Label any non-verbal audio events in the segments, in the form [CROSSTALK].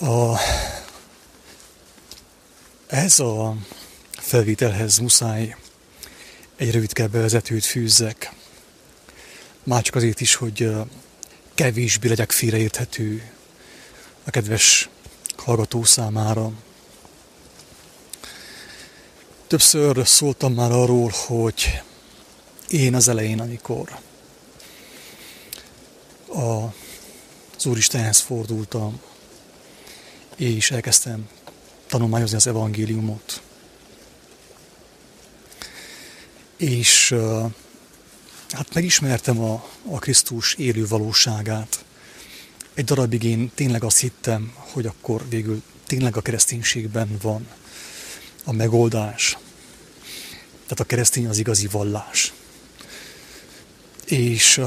A, ez a felvételhez muszáj egy rövid bevezetőt fűzzek. Már csak azért is, hogy kevésbé legyek félreérthető a kedves hallgató számára. Többször szóltam már arról, hogy én az elején, amikor a, az Úristenhez fordultam, és elkezdtem tanulmányozni az evangéliumot. És hát megismertem a, a Krisztus élő valóságát. Egy darabig én tényleg azt hittem, hogy akkor végül tényleg a kereszténységben van a megoldás. Tehát a keresztény az igazi vallás. És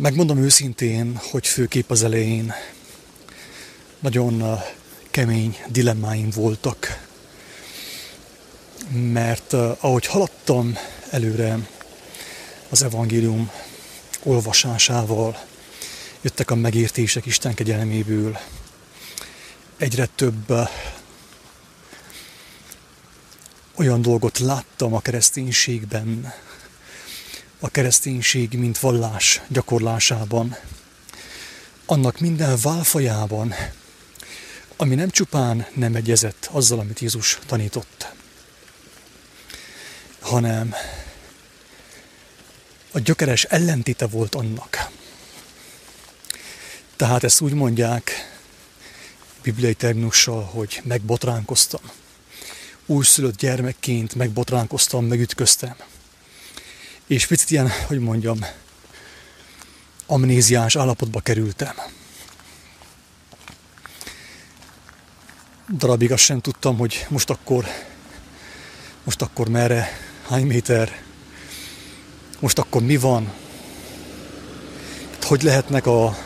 megmondom őszintén, hogy főképp az elején nagyon kemény dilemmáim voltak, mert ahogy haladtam előre az evangélium olvasásával, jöttek a megértések Isten kegyelméből, egyre több olyan dolgot láttam a kereszténységben, a kereszténység, mint vallás gyakorlásában, annak minden válfajában, ami nem csupán nem egyezett azzal, amit Jézus tanított, hanem a gyökeres ellentéte volt annak. Tehát ezt úgy mondják bibliai terminussal, hogy megbotránkoztam. Újszülött gyermekként megbotránkoztam, megütköztem. És picit ilyen, hogy mondjam, amnéziás állapotba kerültem. Darabig azt sem tudtam, hogy most akkor, most akkor merre, hány méter, most akkor mi van, hogy lehetnek a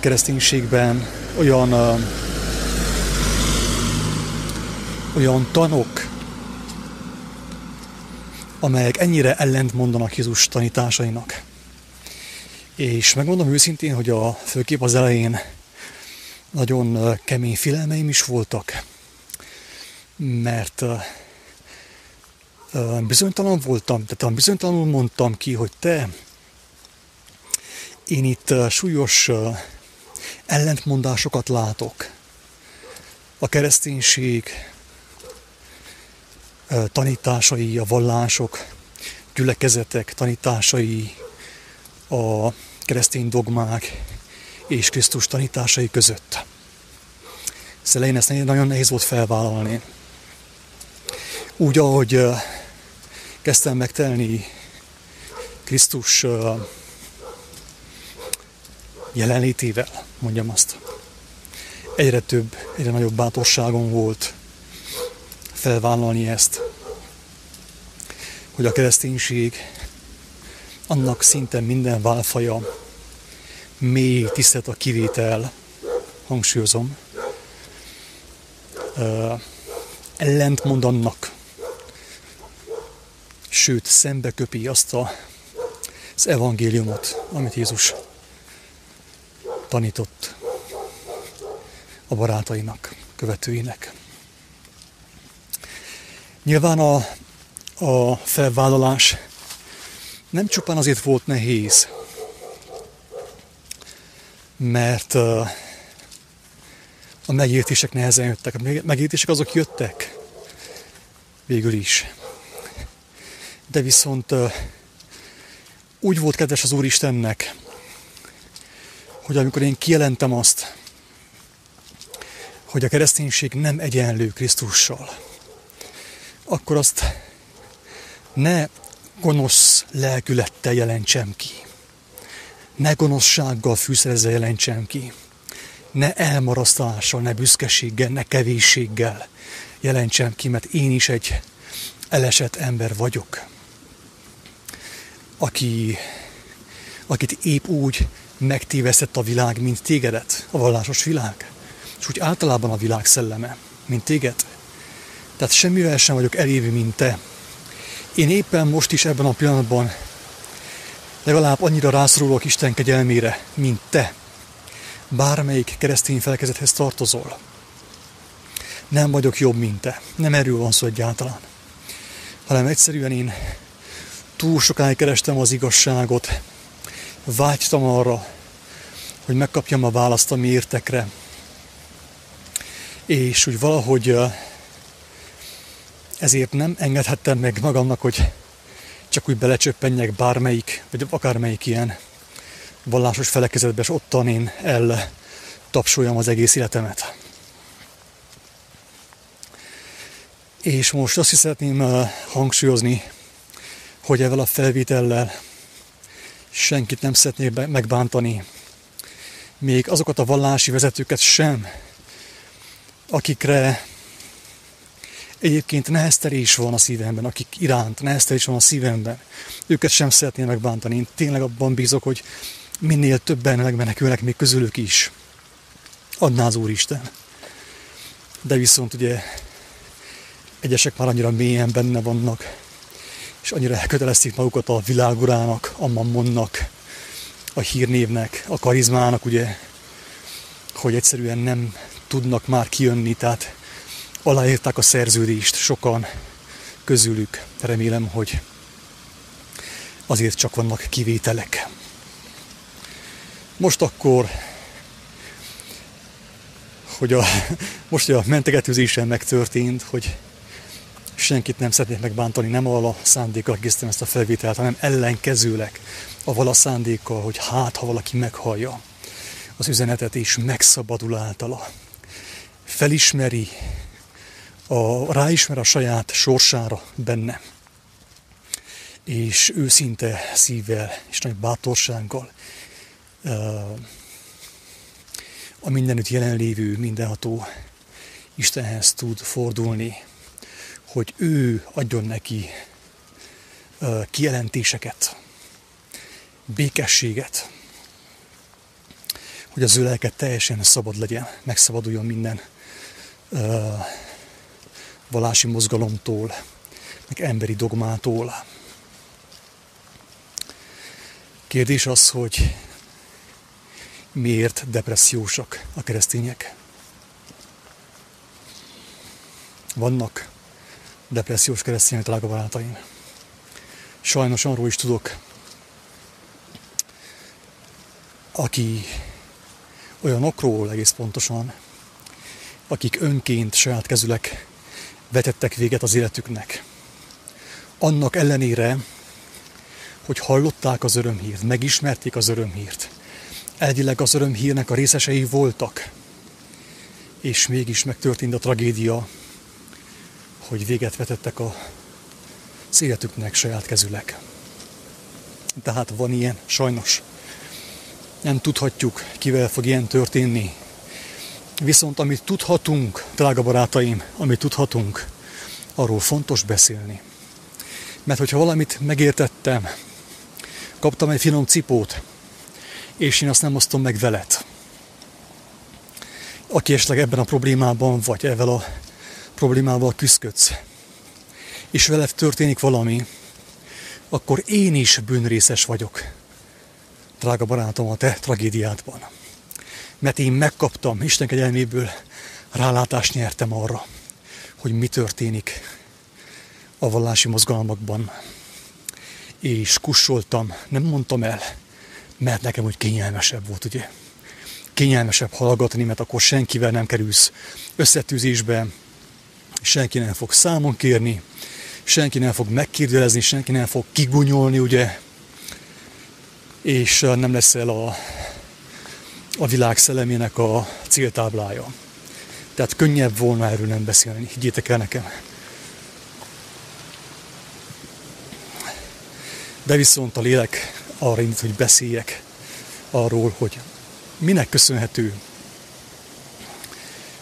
kereszténységben olyan, olyan tanok, amelyek ennyire ellent mondanak Jézus tanításainak. És megmondom őszintén, hogy a főkép az elején nagyon kemény filelmeim is voltak, mert bizonytalan voltam, tehát bizonytalanul mondtam ki, hogy te, én itt súlyos ellentmondásokat látok. A kereszténység tanításai, a vallások, gyülekezetek tanításai, a keresztény dogmák és Krisztus tanításai között. Ez elején ezt nagyon nehéz volt felvállalni. Úgy, ahogy kezdtem megtelni Krisztus jelenlétével, mondjam azt. Egyre több, egyre nagyobb bátorságom volt felvállalni ezt, hogy a kereszténység annak szinte minden válfaja mély tisztelt a kivétel, hangsúlyozom, ellentmond annak, sőt szembe köpi azt a, az evangéliumot, amit Jézus tanított a barátainak, követőinek. Nyilván a, a felvállalás nem csupán azért volt nehéz, mert a megértések nehezen jöttek. A megértések azok jöttek végül is. De viszont úgy volt kedves az Úristennek, hogy amikor én kijelentem azt, hogy a kereszténység nem egyenlő Krisztussal, akkor azt ne gonosz lelkülettel jelentsem ki. Ne gonoszsággal fűszerezze jelentsem ki. Ne elmarasztalással, ne büszkeséggel, ne kevésséggel jelentsem ki, mert én is egy elesett ember vagyok, aki, akit épp úgy megtévesztett a világ, mint tégedet, a vallásos világ, és úgy általában a világ szelleme, mint téged. Tehát semmivel sem vagyok elévő, mint te. Én éppen most is ebben a pillanatban legalább annyira rászorulok Isten kegyelmére, mint te. bármelyik keresztény felekezethez tartozol. Nem vagyok jobb, mint te. Nem erről van szó egyáltalán. Hanem egyszerűen én túl sokáig kerestem az igazságot, vágytam arra, hogy megkapjam a választ a miértekre, és úgy valahogy ezért nem engedhettem meg magamnak, hogy csak úgy belecsöppenjek bármelyik, vagy akármelyik ilyen vallásos felekezetbe, és ottan én el tapsoljam az egész életemet. És most azt is szeretném hangsúlyozni, hogy ezzel a felvétellel senkit nem szeretnék megbántani, még azokat a vallási vezetőket sem, akikre egyébként neheztelés van a szívemben, akik iránt neheztelés van a szívemben, őket sem szeretném megbántani. Én tényleg abban bízok, hogy minél többen megmenekülnek még közülük is. Adná az Úristen. De viszont ugye egyesek már annyira mélyen benne vannak, és annyira elkötelezték magukat a világurának, a mammonnak, a hírnévnek, a karizmának, ugye, hogy egyszerűen nem tudnak már kijönni, tehát aláírták a szerződést sokan közülük. Remélem, hogy azért csak vannak kivételek. Most akkor, hogy a, [LAUGHS] most, hogy a mentegetőzésen megtörtént, hogy senkit nem szeretnék megbántani, nem a szándékkal készítem ezt a felvételt, hanem ellenkezőleg a vala szándékkal, hogy hát, ha valaki meghallja az üzenetet és megszabadul általa, felismeri, a, ráismer a saját sorsára benne, és őszinte szívvel és nagy bátorsággal a mindenütt jelenlévő, mindenható Istenhez tud fordulni, hogy ő adjon neki kijelentéseket, békességet, hogy az ő lelket teljesen szabad legyen, megszabaduljon minden valási mozgalomtól, meg emberi dogmától. Kérdés az, hogy miért depressziósak a keresztények. Vannak depressziós keresztények, drága barátaim. Sajnos arról is tudok, aki olyanokról egész pontosan, akik önként saját kezülek vetettek véget az életüknek. Annak ellenére, hogy hallották az örömhírt, megismerték az örömhírt, elvileg az örömhírnek a részesei voltak, és mégis megtörtént a tragédia, hogy véget vetettek a életüknek saját kezülek. Tehát van ilyen, sajnos. Nem tudhatjuk, kivel fog ilyen történni. Viszont amit tudhatunk, drága barátaim, amit tudhatunk, arról fontos beszélni. Mert hogyha valamit megértettem, kaptam egy finom cipót, és én azt nem osztom meg veled. Aki esetleg ebben a problémában vagy, ezzel a problémával küzdködsz, és veled történik valami, akkor én is bűnrészes vagyok, drága barátom, a te tragédiádban. Mert én megkaptam Isten kegyelméből, rálátást nyertem arra, hogy mi történik a vallási mozgalmakban. És kussoltam, nem mondtam el, mert nekem úgy kényelmesebb volt, ugye. Kényelmesebb hallgatni, mert akkor senkivel nem kerülsz összetűzésbe, senki nem fog számon kérni, senki nem fog megkérdelezni, senki nem fog kigunyolni, ugye, és nem leszel a, a világ szellemének a céltáblája. Tehát könnyebb volna erről nem beszélni, higgyétek el nekem. De viszont a lélek arra indít, hogy beszéljek arról, hogy minek köszönhető,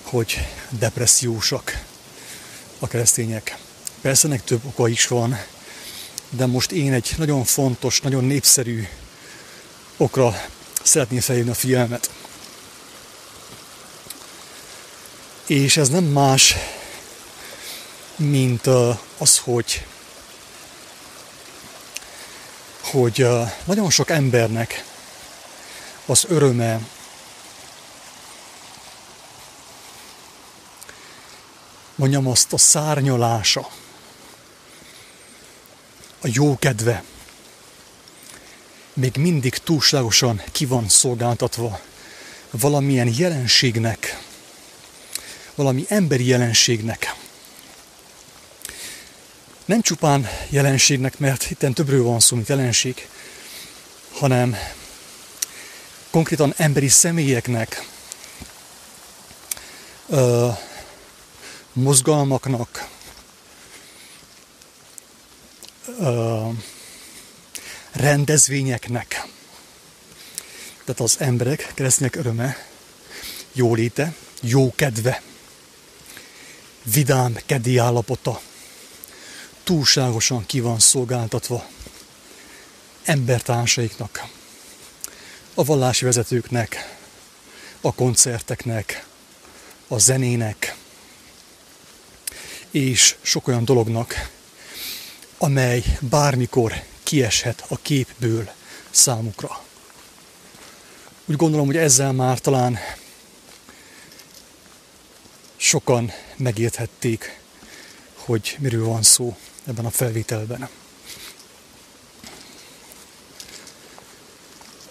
hogy depressziósak a keresztények. Persze nek több oka is van, de most én egy nagyon fontos, nagyon népszerű okra Szeretné felhívni a figyelmet. És ez nem más, mint az, hogy hogy nagyon sok embernek az öröme mondjam azt a szárnyalása, a jó kedve még mindig túlságosan ki van szolgáltatva valamilyen jelenségnek, valami emberi jelenségnek. Nem csupán jelenségnek, mert itt többről van szó, mint jelenség, hanem konkrétan emberi személyeknek, ö, mozgalmaknak, ö, rendezvényeknek. Tehát az emberek, keresztények öröme, jóléte, jó kedve, vidám, keddi állapota túlságosan ki van szolgáltatva embertársaiknak, a vallási vezetőknek, a koncerteknek, a zenének, és sok olyan dolognak, amely bármikor kieshet a képből számukra. Úgy gondolom, hogy ezzel már talán sokan megérthették, hogy miről van szó ebben a felvételben.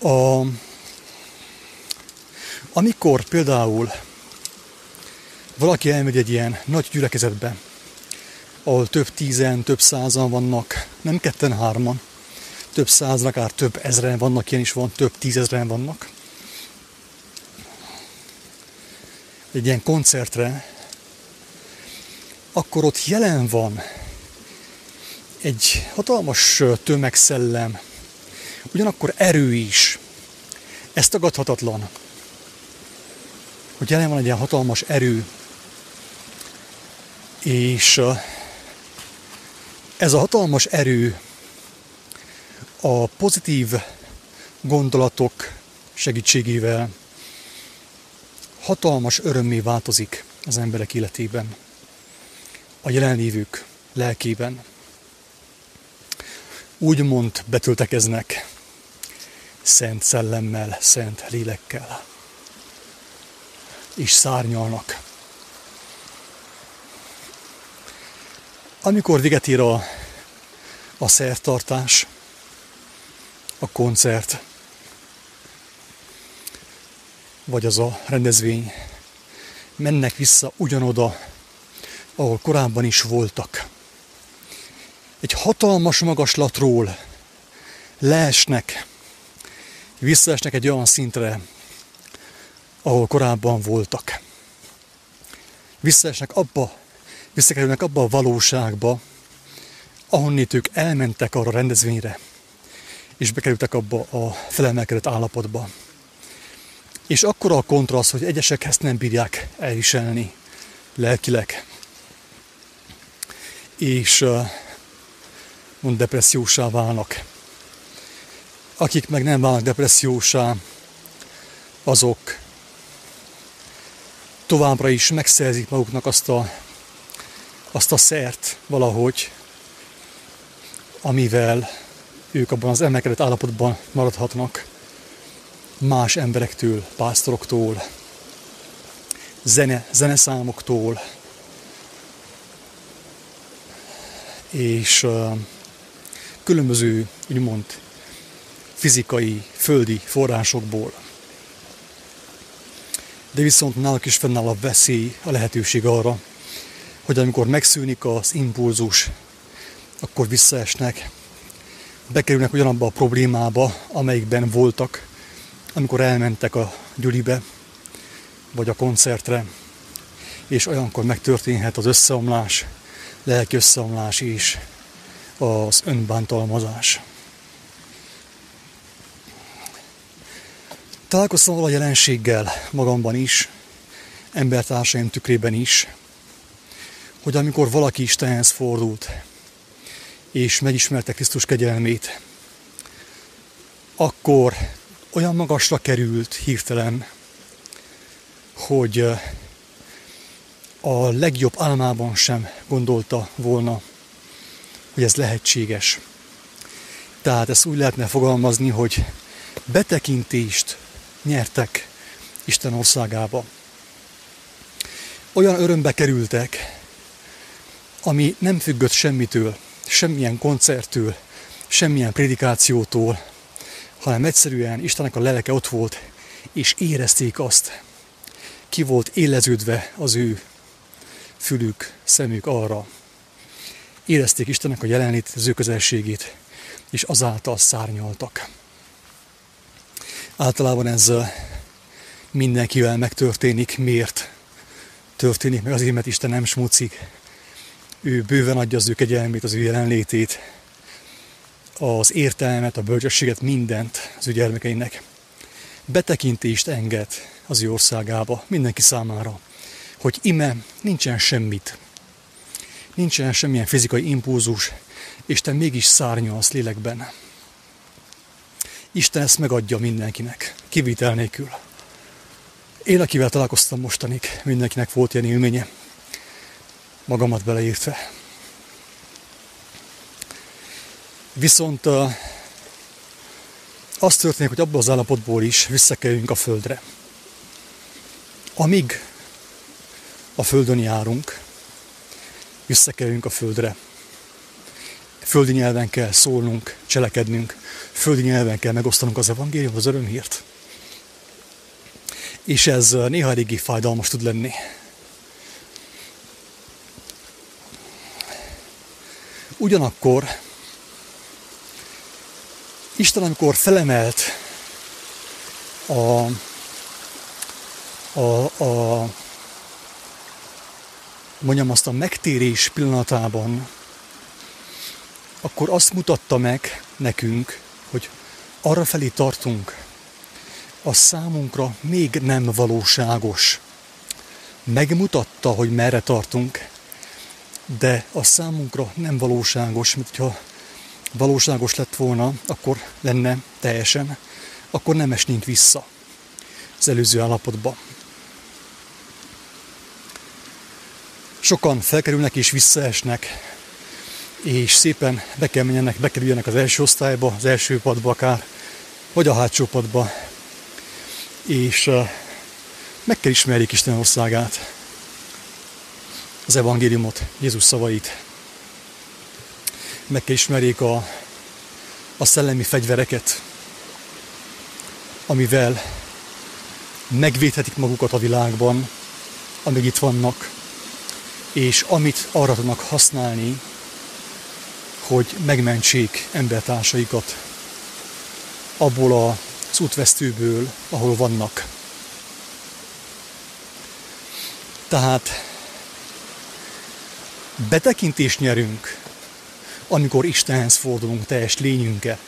A, amikor például valaki elmegy egy ilyen nagy gyülekezetbe, ahol több tízen, több százan vannak, nem ketten, hárman, több százan, akár több ezren vannak, ilyen is van, több tízezren vannak. Egy ilyen koncertre, akkor ott jelen van egy hatalmas tömegszellem, ugyanakkor erő is. Ez tagadhatatlan, hogy jelen van egy ilyen hatalmas erő, és ez a hatalmas erő a pozitív gondolatok segítségével hatalmas örömmé változik az emberek életében, a jelenlévők lelkében. Úgymond betöltekeznek szent szellemmel, szent lélekkel, és szárnyalnak. Amikor véget ér a, a szertartás, a koncert, vagy az a rendezvény, mennek vissza ugyanoda, ahol korábban is voltak. Egy hatalmas magaslatról leesnek, visszaesnek egy olyan szintre, ahol korábban voltak. Visszaesnek abba visszakerülnek abba a valóságba, ahonnét ők elmentek arra a rendezvényre, és bekerültek abba a felemelkedett állapotba. És akkor a kontraszt, hogy egyesek ezt nem bírják elviselni lelkileg. És mond depressziósá válnak. Akik meg nem válnak depressziósá, azok továbbra is megszerzik maguknak azt a azt a szert valahogy, amivel ők abban az emelkedett állapotban maradhatnak más emberektől, pásztoroktól, zene, zeneszámoktól, és uh, különböző, úgymond, fizikai, földi forrásokból. De viszont náluk is fennáll a veszély, a lehetőség arra, hogy amikor megszűnik az impulzus, akkor visszaesnek, bekerülnek ugyanabba a problémába, amelyikben voltak, amikor elmentek a gyülibe, vagy a koncertre, és olyankor megtörténhet az összeomlás, lelki összeomlás és az önbántalmazás. Találkoztam a jelenséggel magamban is, embertársaim tükrében is, hogy amikor valaki Istenhez fordult, és megismerte Krisztus kegyelmét, akkor olyan magasra került hirtelen, hogy a legjobb álmában sem gondolta volna, hogy ez lehetséges. Tehát ezt úgy lehetne fogalmazni, hogy betekintést nyertek Isten országába. Olyan örömbe kerültek, ami nem függött semmitől, semmilyen koncerttől, semmilyen prédikációtól, hanem egyszerűen Istennek a lelke ott volt, és érezték azt. Ki volt éleződve az ő fülük, szemük arra. Érezték Istennek a jelenlét, az ő közelségét, és azáltal szárnyaltak. Általában ez mindenkivel megtörténik. Miért történik meg? Azért, mert Isten nem smucik. Ő bőven adja az ő kegyelmét, az ő jelenlétét, az értelmet, a bölcsességet, mindent az ő gyermekeinek. Betekintést enged az ő országába, mindenki számára, hogy ime nincsen semmit, nincsen semmilyen fizikai impulzus, és te mégis szárnyalsz lélekben. Isten ezt megadja mindenkinek, kivitel nélkül. Én, akivel találkoztam mostanig, mindenkinek volt ilyen élménye, magamat beleértve. Viszont az történik, hogy abból az állapotból is visszakerülünk a földre. Amíg a földön járunk, visszakerülünk a földre. Földi nyelven kell szólnunk, cselekednünk, földi nyelven kell megosztanunk az evangélium, az örömhírt. És ez néha eléggé fájdalmas tud lenni. Ugyanakkor Isten, amikor felemelt a, a, a mondjam azt a megtérés pillanatában, akkor azt mutatta meg nekünk, hogy arra felé tartunk, a számunkra még nem valóságos. Megmutatta, hogy merre tartunk, de a számunkra nem valóságos, mert ha valóságos lett volna, akkor lenne teljesen, akkor nem esnénk vissza az előző állapotba. Sokan felkerülnek és visszaesnek, és szépen be bekerüljenek az első osztályba, az első padba akár, vagy a hátsó padba, és meg kell ismerjék Isten országát, az evangéliumot, Jézus szavait. Meg kell ismerjék a, a szellemi fegyvereket, amivel megvédhetik magukat a világban, amíg itt vannak, és amit arra tudnak használni, hogy megmentsék embertársaikat abból az útvesztőből, ahol vannak. Tehát betekintést nyerünk, amikor Istenhez fordulunk teljes lényünkkel,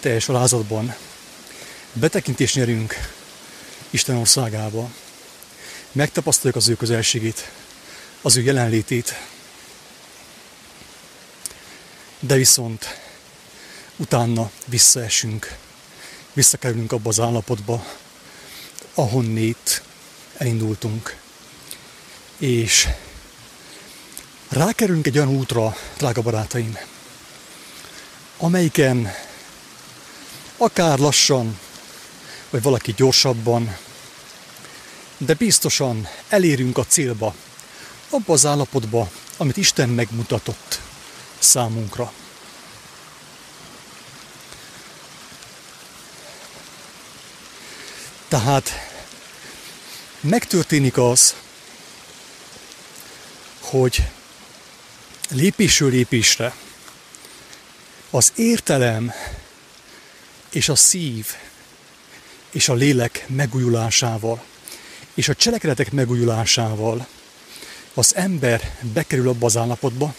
teljes alázatban. Betekintést nyerünk Isten országába. Megtapasztaljuk az ő közelségét, az ő jelenlétét, de viszont utána visszaesünk, visszakerülünk abba az állapotba, ahonnét elindultunk. És rákerülünk egy olyan útra, drága barátaim, amelyiken akár lassan, vagy valaki gyorsabban, de biztosan elérünk a célba, abba az állapotba, amit Isten megmutatott számunkra. Tehát megtörténik az, hogy lépésről lépésre az értelem és a szív és a lélek megújulásával és a cselekedetek megújulásával az ember bekerül abba az állapotba,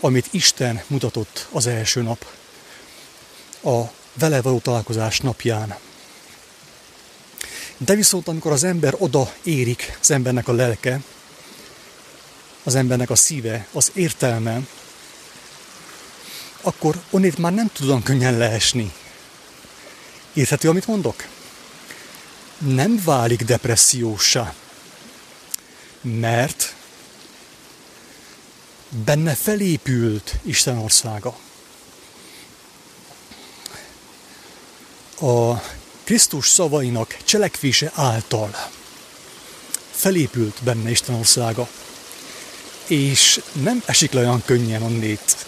amit Isten mutatott az első nap, a vele való találkozás napján. De viszont amikor az ember oda érik, az embernek a lelke, az embernek a szíve, az értelme, akkor onnét már nem tudom könnyen leesni. Érthető, amit mondok? Nem válik depressziósá, mert benne felépült Isten országa. A Krisztus szavainak cselekvése által felépült benne Isten országa. És nem esik le olyan könnyen onnét,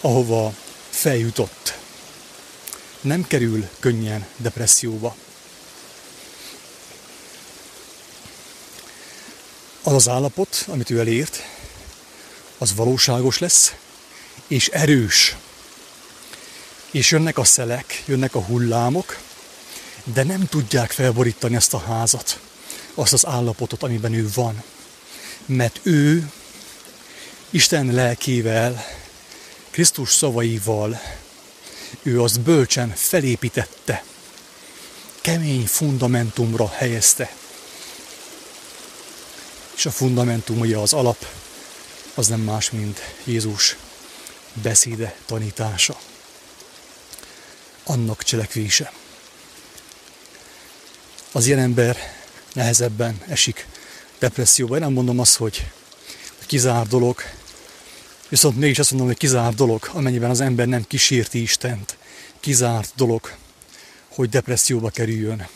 ahova feljutott. Nem kerül könnyen depresszióba. Az az állapot, amit ő elért, az valóságos lesz, és erős. És jönnek a szelek, jönnek a hullámok, de nem tudják felborítani ezt a házat, azt az állapotot, amiben ő van. Mert ő Isten lelkével, Krisztus szavaival, ő azt bölcsen felépítette, kemény fundamentumra helyezte. És a fundamentum, ugye az alap, az nem más, mint Jézus beszéde, tanítása. Annak cselekvése. Az ilyen ember nehezebben esik depresszióba. Én nem mondom azt, hogy kizár dolog, viszont mégis azt mondom, hogy kizár dolog, amennyiben az ember nem kísérti Istent. Kizárt dolog, hogy depresszióba kerüljön,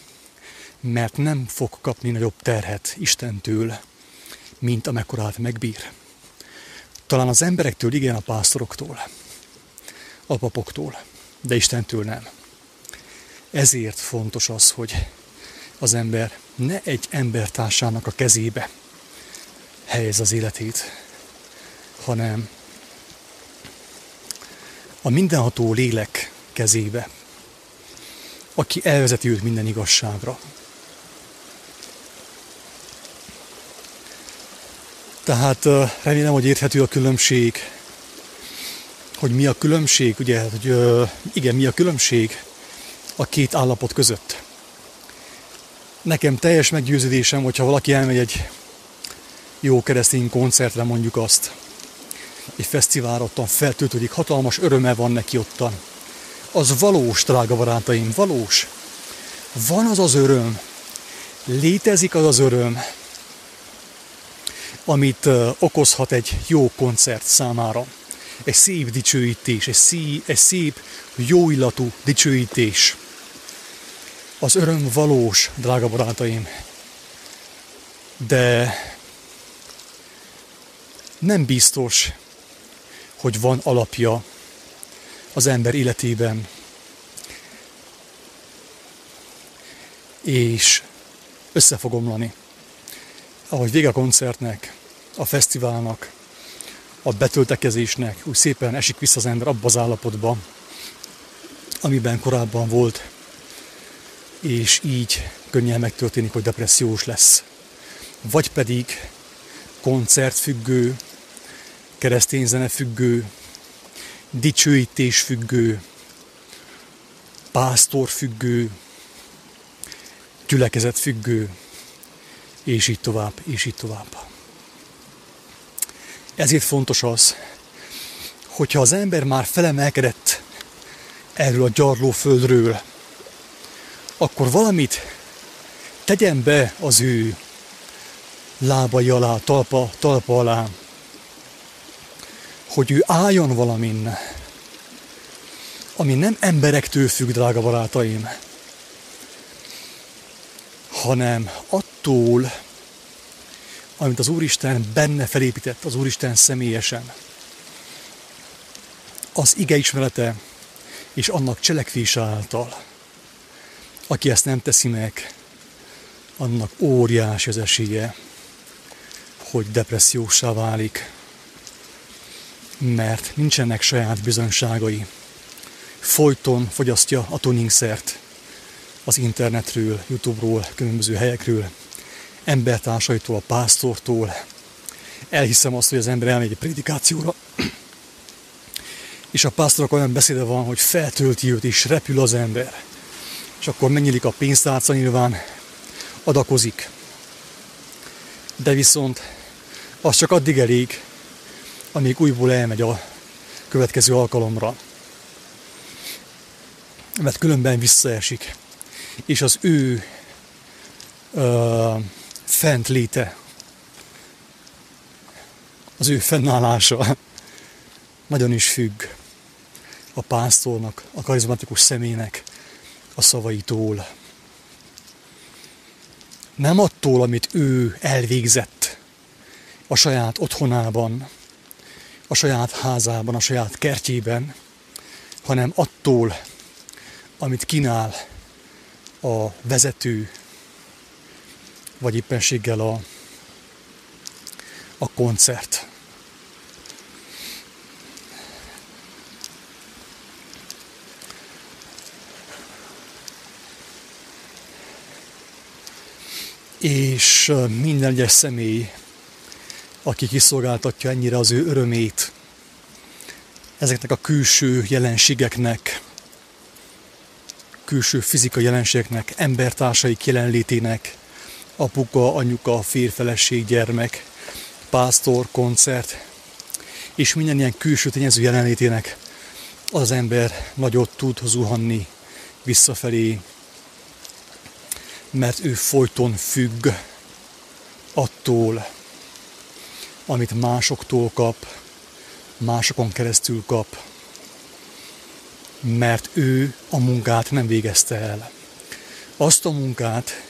mert nem fog kapni nagyobb terhet Istentől, mint amekkorát megbír. Talán az emberektől, igen, a pásztoroktól, a papoktól, de Istentől nem. Ezért fontos az, hogy az ember ne egy embertársának a kezébe helyez az életét, hanem a mindenható lélek kezébe, aki elvezeti őt minden igazságra. Tehát remélem, hogy érthető a különbség, hogy mi a különbség, ugye, hogy igen, mi a különbség a két állapot között. Nekem teljes meggyőződésem, hogyha valaki elmegy egy jó keresztény koncertre, mondjuk azt, egy fesztiválra ottan feltöltődik, hatalmas öröme van neki ottan. Az valós, drága barátaim, valós. Van az az öröm, létezik az az öröm, amit okozhat egy jó koncert számára. Egy szép dicsőítés, egy szép, egy szép jó illatú dicsőítés. Az öröm valós, drága barátaim, de nem biztos, hogy van alapja az ember életében. És össze fog omlani. Ahogy vége a koncertnek, a fesztiválnak, a betöltekezésnek, úgy szépen esik vissza az ember abba az állapotba, amiben korábban volt, és így könnyen megtörténik, hogy depressziós lesz. Vagy pedig koncertfüggő, keresztény zene függő, dicsőítés függő, pásztor függő, gyülekezet függő, és így tovább, és így tovább. Ezért fontos az, hogyha az ember már felemelkedett erről a gyarló földről, akkor valamit tegyen be az ő lábai alá, talpa, talpa alá, hogy ő álljon valamin, ami nem emberektől függ, drága barátaim, hanem attól, amit az Úristen benne felépített, az Úristen személyesen. Az ige ismerete és annak cselekvése által. Aki ezt nem teszi meg, annak óriási az esélye, hogy depressziósá válik, mert nincsenek saját bizonyságai. Folyton fogyasztja a tuningsert az internetről, Youtube-ról, különböző helyekről, embertársaitól, a pásztortól. Elhiszem azt, hogy az ember elmegy egy prédikációra, és a pásztorok olyan beszéde van, hogy feltölti őt, és repül az ember. És akkor megnyilik a pénztárca nyilván, adakozik. De viszont az csak addig elég, amíg újból elmegy a következő alkalomra. Mert különben visszaesik. És az ő ö, fent léte, az ő fennállása nagyon is függ a pásztornak, a karizmatikus személynek a szavaitól. Nem attól, amit ő elvégzett, a saját otthonában, a saját házában, a saját kertjében, hanem attól, amit kínál a vezető, vagy éppenséggel a, a koncert. És minden egyes személy, aki kiszolgáltatja ennyire az ő örömét, ezeknek a külső jelenségeknek, külső fizikai jelenségeknek, embertársaik jelenlétének, apuka, anyuka, férfeleség, gyermek, pásztor, koncert, és minden ilyen külső tényező jelenlétének az ember nagyot tud zuhanni visszafelé, mert ő folyton függ attól, amit másoktól kap, másokon keresztül kap, mert ő a munkát nem végezte el. Azt a munkát,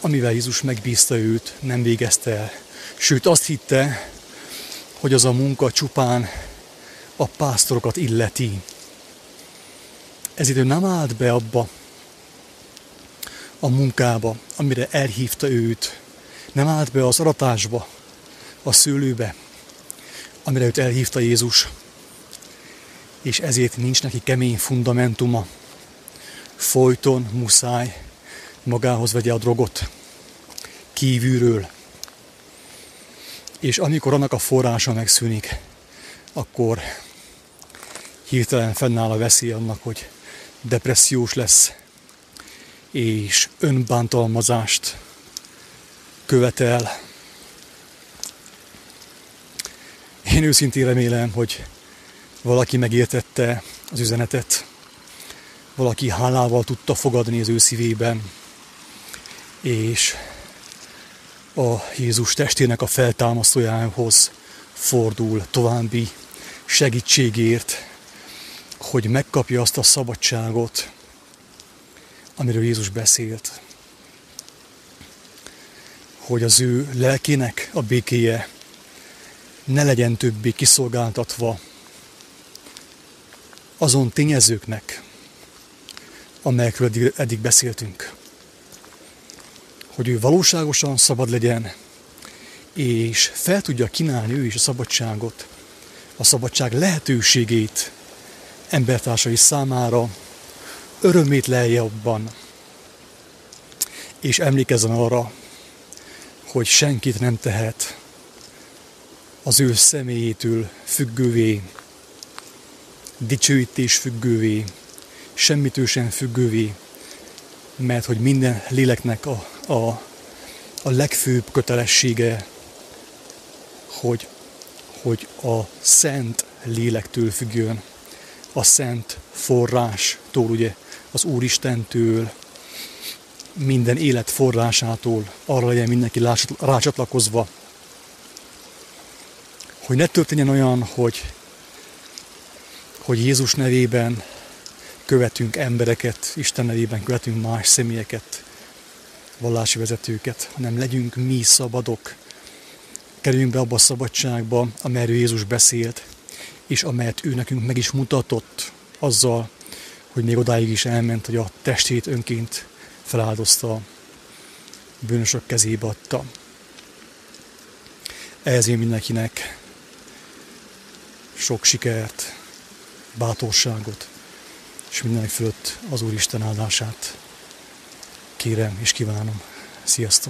amivel Jézus megbízta őt, nem végezte el. Sőt, azt hitte, hogy az a munka csupán a pásztorokat illeti. Ezért ő nem állt be abba a munkába, amire elhívta őt. Nem állt be az aratásba, a szőlőbe, amire őt elhívta Jézus, és ezért nincs neki kemény fundamentuma. Folyton muszáj magához vegye a drogot kívülről. És amikor annak a forrása megszűnik, akkor hirtelen fennáll a veszély annak, hogy depressziós lesz, és önbántalmazást követel, Én őszintén remélem, hogy valaki megértette az üzenetet, valaki hálával tudta fogadni az ő szívében, és a Jézus testének a feltámasztójához fordul további segítségért, hogy megkapja azt a szabadságot, amiről Jézus beszélt. Hogy az ő lelkének a békéje ne legyen többé kiszolgáltatva azon tényezőknek, amelyekről eddig, beszéltünk. Hogy ő valóságosan szabad legyen, és fel tudja kínálni ő is a szabadságot, a szabadság lehetőségét embertársai számára, örömét lelje abban, és emlékezzen arra, hogy senkit nem tehet az ő személyétől függővé, dicsőítés függővé, semmitől sem függővé, mert hogy minden léleknek a, a, a legfőbb kötelessége, hogy, hogy a szent lélektől függjön, a szent forrástól, ugye az Úristentől, minden élet forrásától, arra legyen mindenki rácsatlakozva, hogy ne történjen olyan, hogy, hogy Jézus nevében követünk embereket, Isten nevében követünk más személyeket, vallási vezetőket, hanem legyünk mi szabadok. Kerüljünk be abba a szabadságba, amelyről Jézus beszélt, és amelyet ő nekünk meg is mutatott azzal, hogy még odáig is elment, hogy a testét önként feláldozta, bűnösök kezébe adta. Ehhez én mindenkinek sok sikert, bátorságot, és mindenek fölött az Úristen áldását kérem és kívánom. Sziasztok!